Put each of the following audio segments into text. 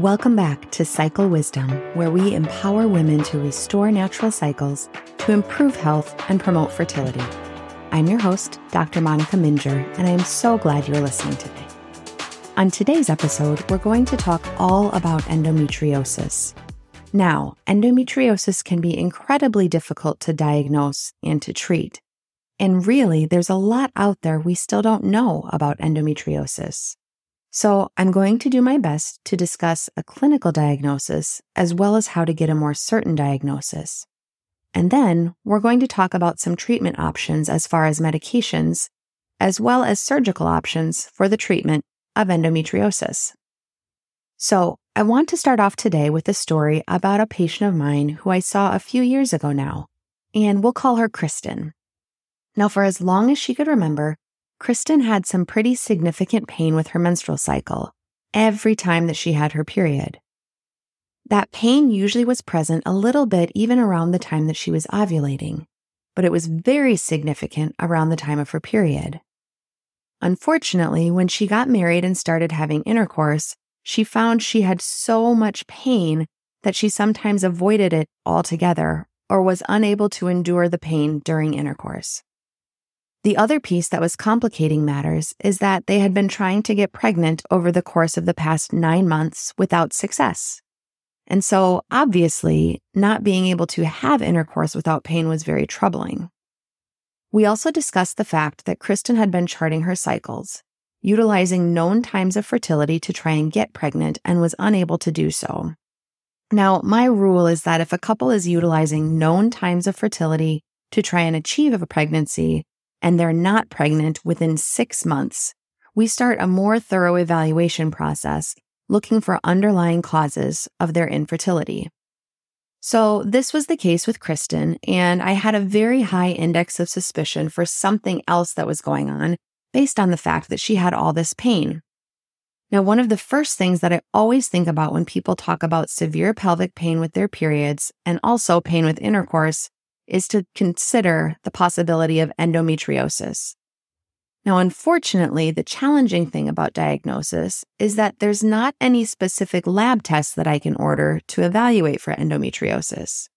Welcome back to Cycle Wisdom, where we empower women to restore natural cycles, to improve health, and promote fertility. I'm your host, Dr. Monica Minger, and I am so glad you're listening today. On today's episode, we're going to talk all about endometriosis. Now, endometriosis can be incredibly difficult to diagnose and to treat. And really, there's a lot out there we still don't know about endometriosis. So, I'm going to do my best to discuss a clinical diagnosis as well as how to get a more certain diagnosis. And then we're going to talk about some treatment options as far as medications, as well as surgical options for the treatment of endometriosis. So, I want to start off today with a story about a patient of mine who I saw a few years ago now, and we'll call her Kristen. Now, for as long as she could remember, Kristen had some pretty significant pain with her menstrual cycle every time that she had her period. That pain usually was present a little bit even around the time that she was ovulating, but it was very significant around the time of her period. Unfortunately, when she got married and started having intercourse, she found she had so much pain that she sometimes avoided it altogether or was unable to endure the pain during intercourse. The other piece that was complicating matters is that they had been trying to get pregnant over the course of the past nine months without success. And so, obviously, not being able to have intercourse without pain was very troubling. We also discussed the fact that Kristen had been charting her cycles, utilizing known times of fertility to try and get pregnant and was unable to do so. Now, my rule is that if a couple is utilizing known times of fertility to try and achieve a pregnancy, and they're not pregnant within six months, we start a more thorough evaluation process looking for underlying causes of their infertility. So, this was the case with Kristen, and I had a very high index of suspicion for something else that was going on based on the fact that she had all this pain. Now, one of the first things that I always think about when people talk about severe pelvic pain with their periods and also pain with intercourse is to consider the possibility of endometriosis. Now, unfortunately, the challenging thing about diagnosis is that there's not any specific lab tests that I can order to evaluate for endometriosis.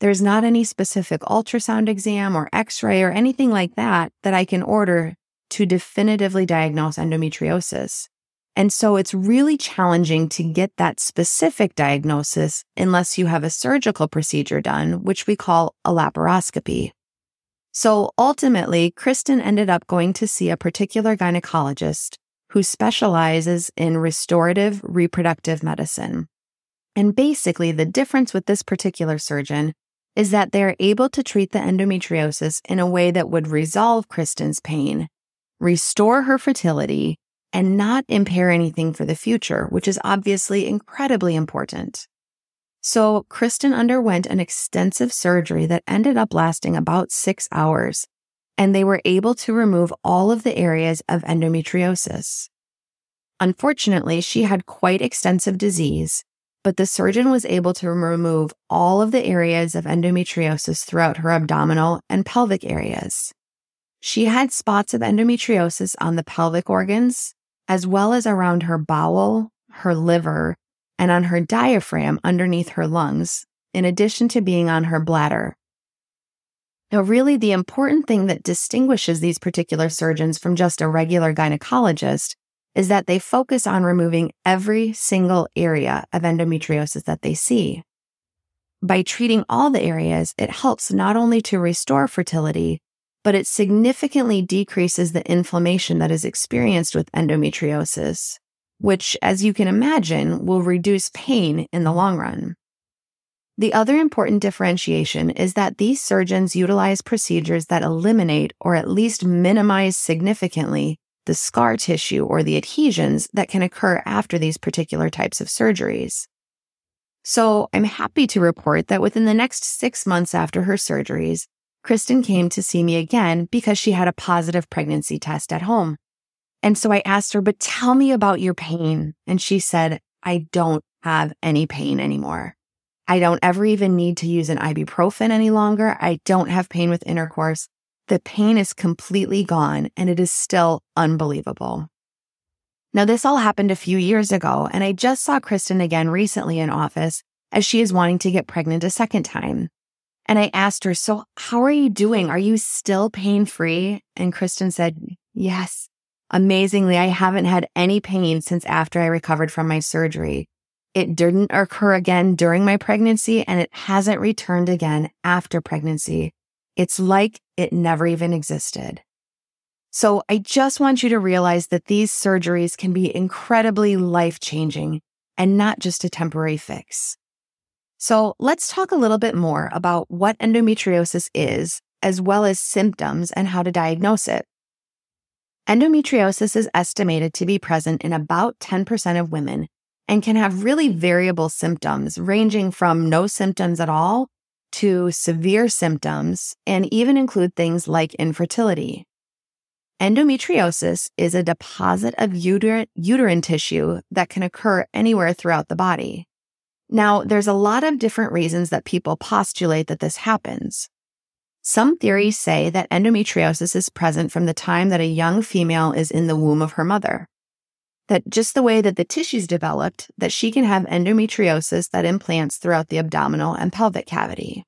There's not any specific ultrasound exam or x ray or anything like that that I can order to definitively diagnose endometriosis. And so it's really challenging to get that specific diagnosis unless you have a surgical procedure done, which we call a laparoscopy. So ultimately, Kristen ended up going to see a particular gynecologist who specializes in restorative reproductive medicine. And basically, the difference with this particular surgeon is that they're able to treat the endometriosis in a way that would resolve Kristen's pain, restore her fertility, and not impair anything for the future, which is obviously incredibly important. So, Kristen underwent an extensive surgery that ended up lasting about six hours, and they were able to remove all of the areas of endometriosis. Unfortunately, she had quite extensive disease, but the surgeon was able to remove all of the areas of endometriosis throughout her abdominal and pelvic areas. She had spots of endometriosis on the pelvic organs, as well as around her bowel, her liver, and on her diaphragm underneath her lungs, in addition to being on her bladder. Now, really, the important thing that distinguishes these particular surgeons from just a regular gynecologist is that they focus on removing every single area of endometriosis that they see. By treating all the areas, it helps not only to restore fertility, but it significantly decreases the inflammation that is experienced with endometriosis, which, as you can imagine, will reduce pain in the long run. The other important differentiation is that these surgeons utilize procedures that eliminate or at least minimize significantly the scar tissue or the adhesions that can occur after these particular types of surgeries. So I'm happy to report that within the next six months after her surgeries, Kristen came to see me again because she had a positive pregnancy test at home. And so I asked her, but tell me about your pain. And she said, I don't have any pain anymore. I don't ever even need to use an ibuprofen any longer. I don't have pain with intercourse. The pain is completely gone and it is still unbelievable. Now, this all happened a few years ago, and I just saw Kristen again recently in office as she is wanting to get pregnant a second time. And I asked her, So, how are you doing? Are you still pain free? And Kristen said, Yes. Amazingly, I haven't had any pain since after I recovered from my surgery. It didn't occur again during my pregnancy and it hasn't returned again after pregnancy. It's like it never even existed. So I just want you to realize that these surgeries can be incredibly life changing and not just a temporary fix. So let's talk a little bit more about what endometriosis is, as well as symptoms and how to diagnose it. Endometriosis is estimated to be present in about 10% of women and can have really variable symptoms, ranging from no symptoms at all to severe symptoms, and even include things like infertility. Endometriosis is a deposit of uter- uterine tissue that can occur anywhere throughout the body. Now, there's a lot of different reasons that people postulate that this happens. Some theories say that endometriosis is present from the time that a young female is in the womb of her mother. That just the way that the tissues developed, that she can have endometriosis that implants throughout the abdominal and pelvic cavity.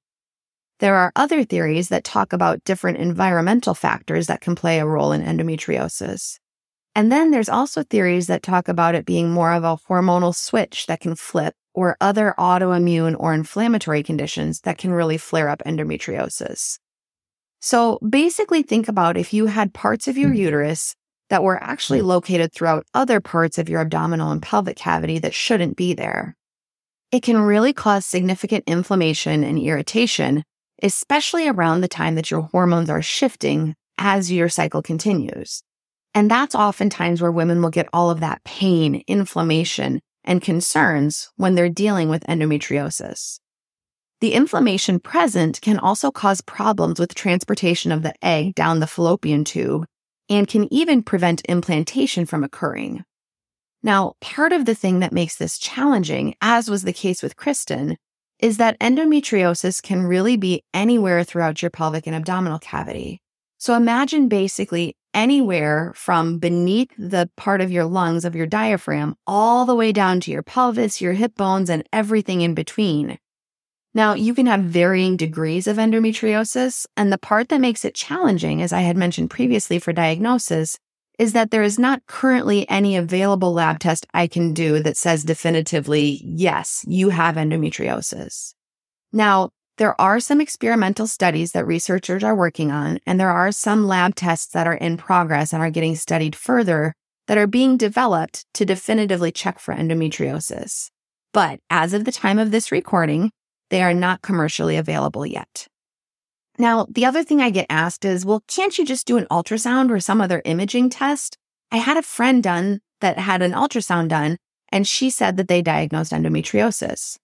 There are other theories that talk about different environmental factors that can play a role in endometriosis. And then there's also theories that talk about it being more of a hormonal switch that can flip or other autoimmune or inflammatory conditions that can really flare up endometriosis. So basically, think about if you had parts of your hmm. uterus that were actually located throughout other parts of your abdominal and pelvic cavity that shouldn't be there. It can really cause significant inflammation and irritation, especially around the time that your hormones are shifting as your cycle continues. And that's oftentimes where women will get all of that pain, inflammation, and concerns when they're dealing with endometriosis. The inflammation present can also cause problems with transportation of the egg down the fallopian tube and can even prevent implantation from occurring. Now, part of the thing that makes this challenging, as was the case with Kristen, is that endometriosis can really be anywhere throughout your pelvic and abdominal cavity. So imagine basically anywhere from beneath the part of your lungs of your diaphragm all the way down to your pelvis, your hip bones, and everything in between. Now, you can have varying degrees of endometriosis, and the part that makes it challenging, as I had mentioned previously for diagnosis, is that there is not currently any available lab test I can do that says definitively, yes, you have endometriosis. Now, there are some experimental studies that researchers are working on, and there are some lab tests that are in progress and are getting studied further that are being developed to definitively check for endometriosis. But as of the time of this recording, they are not commercially available yet. Now, the other thing I get asked is, well, can't you just do an ultrasound or some other imaging test? I had a friend done that had an ultrasound done, and she said that they diagnosed endometriosis.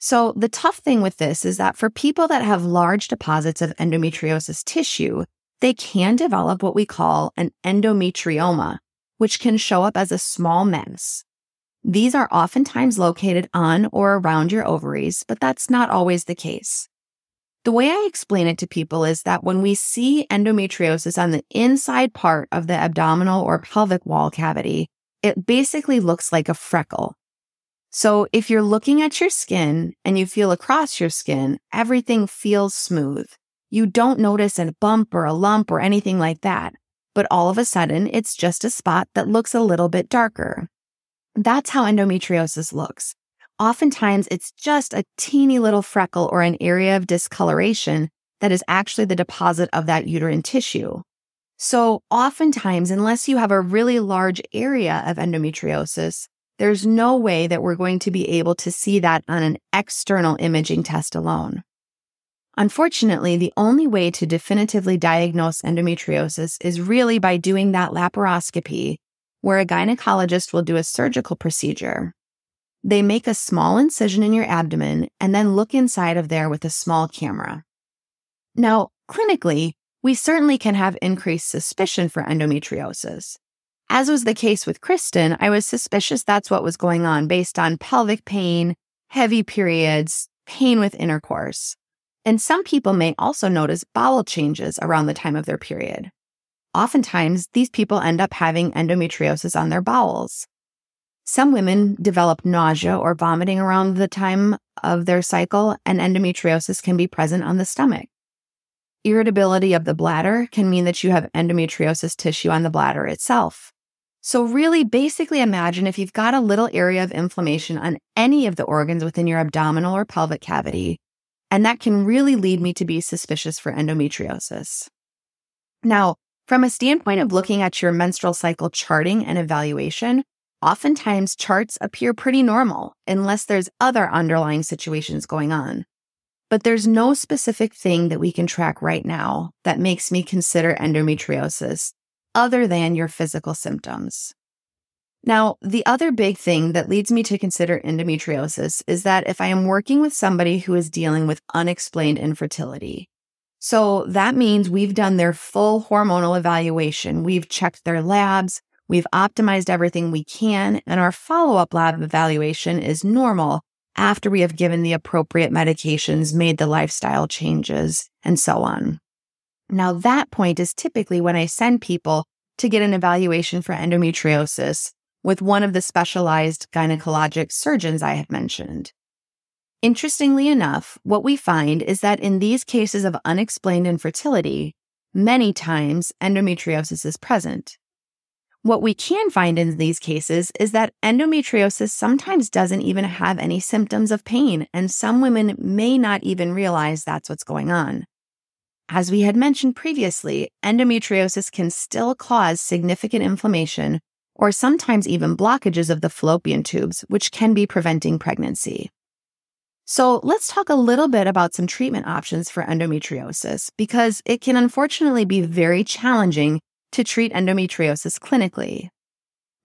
So the tough thing with this is that for people that have large deposits of endometriosis tissue, they can develop what we call an endometrioma, which can show up as a small mass. These are oftentimes located on or around your ovaries, but that's not always the case. The way I explain it to people is that when we see endometriosis on the inside part of the abdominal or pelvic wall cavity, it basically looks like a freckle. So if you're looking at your skin and you feel across your skin, everything feels smooth. You don't notice a bump or a lump or anything like that. But all of a sudden, it's just a spot that looks a little bit darker. That's how endometriosis looks. Oftentimes, it's just a teeny little freckle or an area of discoloration that is actually the deposit of that uterine tissue. So, oftentimes, unless you have a really large area of endometriosis, there's no way that we're going to be able to see that on an external imaging test alone. Unfortunately, the only way to definitively diagnose endometriosis is really by doing that laparoscopy where a gynecologist will do a surgical procedure. They make a small incision in your abdomen and then look inside of there with a small camera. Now, clinically, we certainly can have increased suspicion for endometriosis. As was the case with Kristen, I was suspicious that's what was going on based on pelvic pain, heavy periods, pain with intercourse. And some people may also notice bowel changes around the time of their period. oftentimes these people end up having endometriosis on their bowels. Some women develop nausea or vomiting around the time of their cycle, and endometriosis can be present on the stomach. Irritability of the bladder can mean that you have endometriosis tissue on the bladder itself. So, really, basically, imagine if you've got a little area of inflammation on any of the organs within your abdominal or pelvic cavity, and that can really lead me to be suspicious for endometriosis. Now, from a standpoint of looking at your menstrual cycle charting and evaluation, oftentimes charts appear pretty normal unless there's other underlying situations going on. But there's no specific thing that we can track right now that makes me consider endometriosis other than your physical symptoms. Now, the other big thing that leads me to consider endometriosis is that if I am working with somebody who is dealing with unexplained infertility, so that means we've done their full hormonal evaluation. We've checked their labs. We've optimized everything we can. And our follow up lab evaluation is normal after we have given the appropriate medications, made the lifestyle changes, and so on. Now, that point is typically when I send people to get an evaluation for endometriosis with one of the specialized gynecologic surgeons I have mentioned. Interestingly enough, what we find is that in these cases of unexplained infertility, many times endometriosis is present. What we can find in these cases is that endometriosis sometimes doesn't even have any symptoms of pain, and some women may not even realize that's what's going on. As we had mentioned previously, endometriosis can still cause significant inflammation or sometimes even blockages of the fallopian tubes, which can be preventing pregnancy. So let's talk a little bit about some treatment options for endometriosis because it can unfortunately be very challenging to treat endometriosis clinically.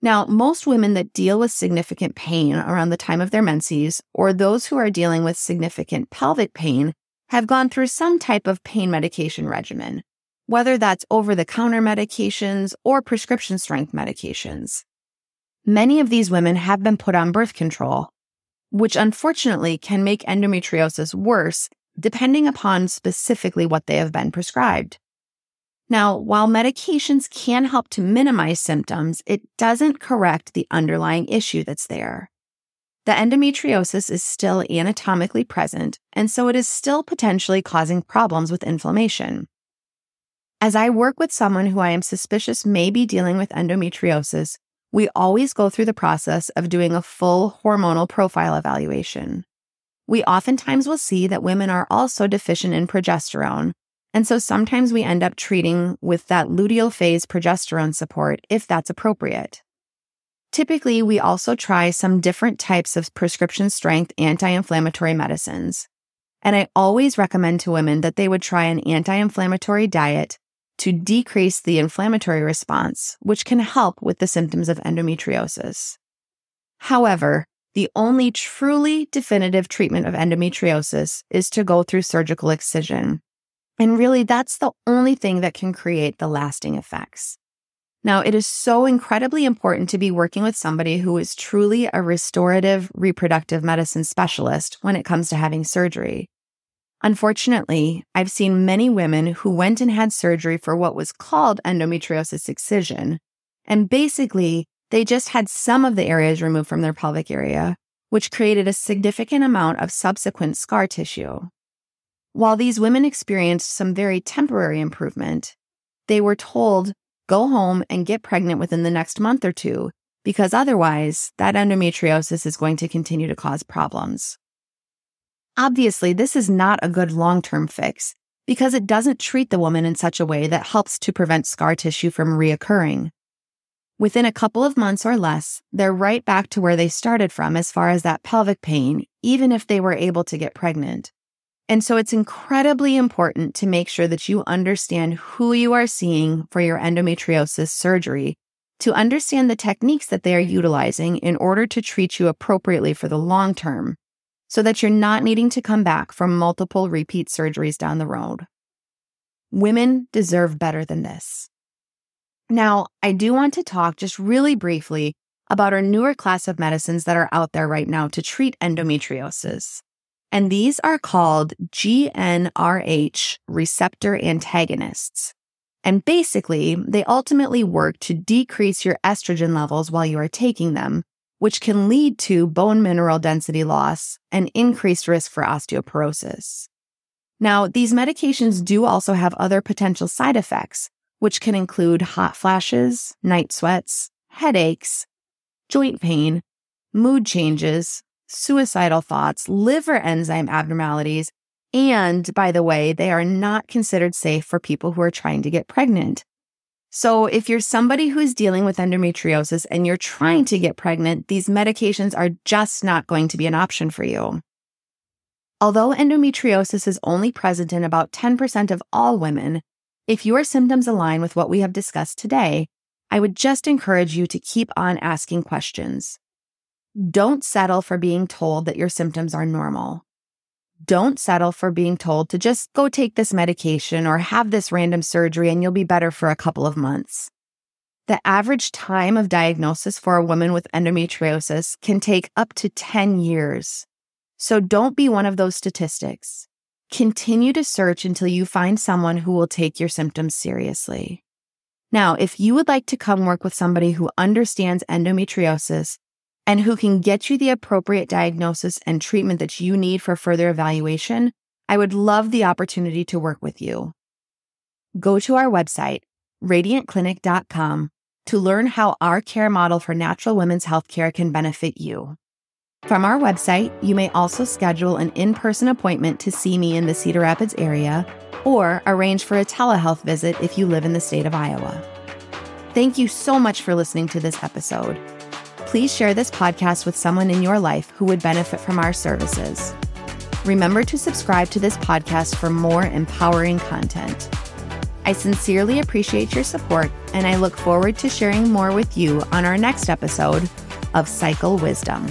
Now, most women that deal with significant pain around the time of their menses or those who are dealing with significant pelvic pain have gone through some type of pain medication regimen, whether that's over the counter medications or prescription strength medications. Many of these women have been put on birth control which unfortunately can make endometriosis worse depending upon specifically what they have been prescribed. Now, while medications can help to minimize symptoms, it doesn't correct the underlying issue that's there. The endometriosis is still anatomically present, and so it is still potentially causing problems with inflammation. As I work with someone who I am suspicious may be dealing with endometriosis, we always go through the process of doing a full hormonal profile evaluation. We oftentimes will see that women are also deficient in progesterone, and so sometimes we end up treating with that luteal phase progesterone support if that's appropriate. Typically, we also try some different types of prescription strength anti inflammatory medicines. And I always recommend to women that they would try an anti inflammatory diet to decrease the inflammatory response, which can help with the symptoms of endometriosis. However, the only truly definitive treatment of endometriosis is to go through surgical excision. And really, that's the only thing that can create the lasting effects. Now, it is so incredibly important to be working with somebody who is truly a restorative reproductive medicine specialist when it comes to having surgery. Unfortunately, I've seen many women who went and had surgery for what was called endometriosis excision. And basically, they just had some of the areas removed from their pelvic area, which created a significant amount of subsequent scar tissue. While these women experienced some very temporary improvement, they were told, go home and get pregnant within the next month or two, because otherwise, that endometriosis is going to continue to cause problems. Obviously, this is not a good long term fix because it doesn't treat the woman in such a way that helps to prevent scar tissue from reoccurring. Within a couple of months or less, they're right back to where they started from as far as that pelvic pain, even if they were able to get pregnant. And so it's incredibly important to make sure that you understand who you are seeing for your endometriosis surgery to understand the techniques that they are utilizing in order to treat you appropriately for the long term so that you're not needing to come back for multiple repeat surgeries down the road. Women deserve better than this. Now, I do want to talk just really briefly about our newer class of medicines that are out there right now to treat endometriosis. And these are called GnRH receptor antagonists. And basically, they ultimately work to decrease your estrogen levels while you are taking them, which can lead to bone mineral density loss and increased risk for osteoporosis. Now, these medications do also have other potential side effects, which can include hot flashes, night sweats, headaches, joint pain, mood changes, suicidal thoughts, liver enzyme abnormalities, and by the way, they are not considered safe for people who are trying to get pregnant. So, if you're somebody who's dealing with endometriosis and you're trying to get pregnant, these medications are just not going to be an option for you. Although endometriosis is only present in about 10% of all women, if your symptoms align with what we have discussed today, I would just encourage you to keep on asking questions. Don't settle for being told that your symptoms are normal don't settle for being told to just go take this medication or have this random surgery and you'll be better for a couple of months. The average time of diagnosis for a woman with endometriosis can take up to 10 years. So don't be one of those statistics. Continue to search until you find someone who will take your symptoms seriously. Now, if you would like to come work with somebody who understands endometriosis and who can get you the appropriate diagnosis and treatment that you need for further evaluation, I would love the opportunity to work with you. Go to our website, radiantclinic.com, to learn how our care model for natural women's healthcare can benefit you. From our website, you may also schedule an in person appointment to see me in the Cedar Rapids area or arrange for a telehealth visit if you live in the state of Iowa. Thank you so much for listening to this episode please share this podcast with someone in your life who would benefit from our services. Remember to subscribe to this podcast for more empowering content. I sincerely appreciate your support, and I look forward to sharing more with you on our next episode of Cycle Wisdom.